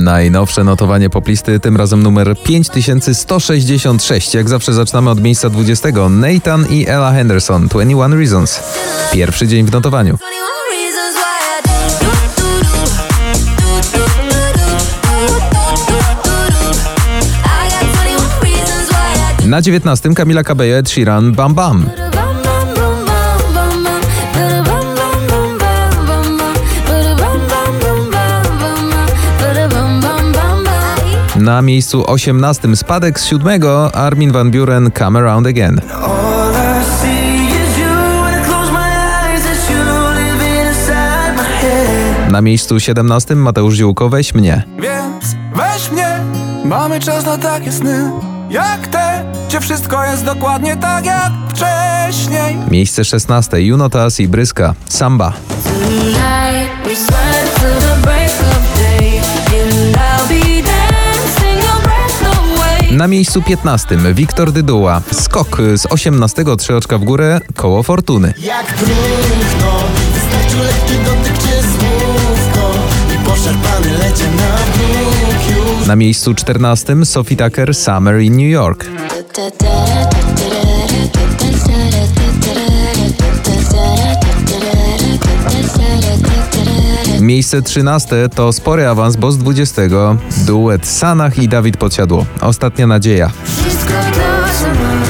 Najnowsze notowanie poplisty, tym razem numer 5166. Jak zawsze zaczynamy od miejsca 20. Nathan i Ella Henderson, 21 Reasons. Pierwszy dzień w notowaniu. 21 reasons why I do, do, do, do. I got 21 reasons why I Na 19. Kamila Cabello, Ed Sheeran, Bam Bam. Na miejscu 18. Spadek z 7. Armin van Buren, Come Around Again. Na miejscu 17. Mateusz Ziółko, Weź mnie. Więc weź mnie, mamy czas na takie sny Jak te, gdzie wszystko jest dokładnie tak jak wcześniej Miejsce 16. Junotas i Bryska, Samba. Na miejscu 15. Wiktor Dyduła, Skok z 18. Trzy oczka w górę, Koło Fortuny. Jak wystarczył lekki dotyk czy słówko I poszarpany lecie na już Na miejscu 14. Sophie Tucker, Summer in New York. Miejsce 13 to spory awans, bo z 20 duet Sanach i Dawid Podsiadło. Ostatnia nadzieja. Wszystko to, co mam,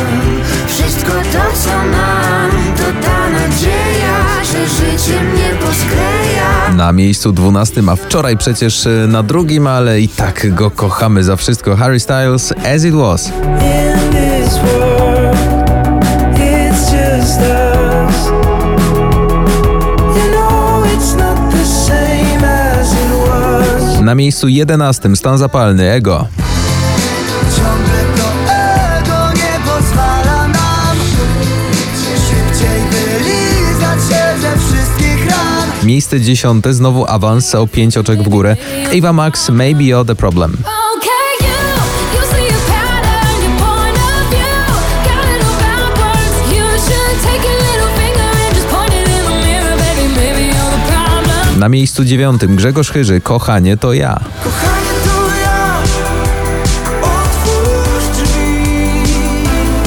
wszystko to, co mam, to ta nadzieja, że życie mnie poskleja. Na miejscu 12, a wczoraj przecież e, na drugim, ale i tak go kochamy za wszystko. Harry Styles, As It Was. Na miejscu 11, stan zapalny, Ego. Miejsce 10, znowu awans o 5 oczek w górę. Ava Max, Maybe You're the Problem. Na miejscu 9, Grzegorz Chyży, Kochanie to ja.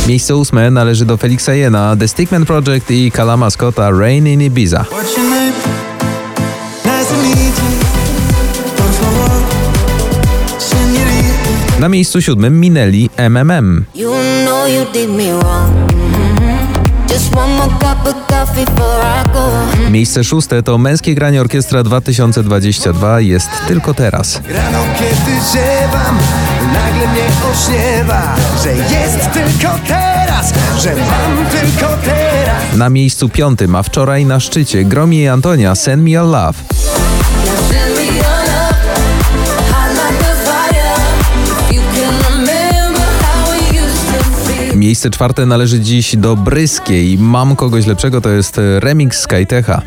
Miejsce 8 należy do Felixa Jena, The Stickman Project i Kalama Scotta, Rain in Ibiza. Na miejscu 7 minęli MMM. You know you Miejsce 6 to Męskie Granie Orkiestra 2022 jest tylko teraz. Rano kiedy ziewam, nagle mnie ośniewa Że jest tylko teraz, że mam tylko teraz Na miejscu 5, a wczoraj na szczycie Gromi i Antonia Send Me Your Love. Miejsce czwarte należy dziś do Bryskiej. Mam kogoś lepszego, to jest remix Skytecha.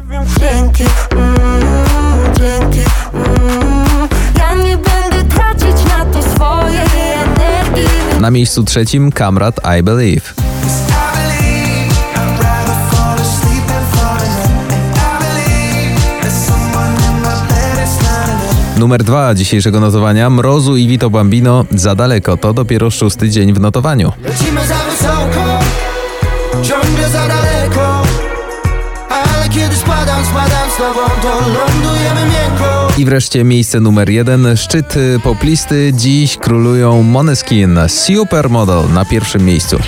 Na miejscu trzecim Kamrat. I believe Numer dwa dzisiejszego notowania Mrozu i Vito Bambino za daleko. To dopiero szósty dzień w notowaniu. Lecimy za wysoko, ciągle za daleko Ale kiedy spadam, spadam z tobą, to lądujemy miękko I wreszcie miejsce numer jeden. Szczyt poplisty. Dziś królują Moneskin. Supermodel na pierwszym miejscu.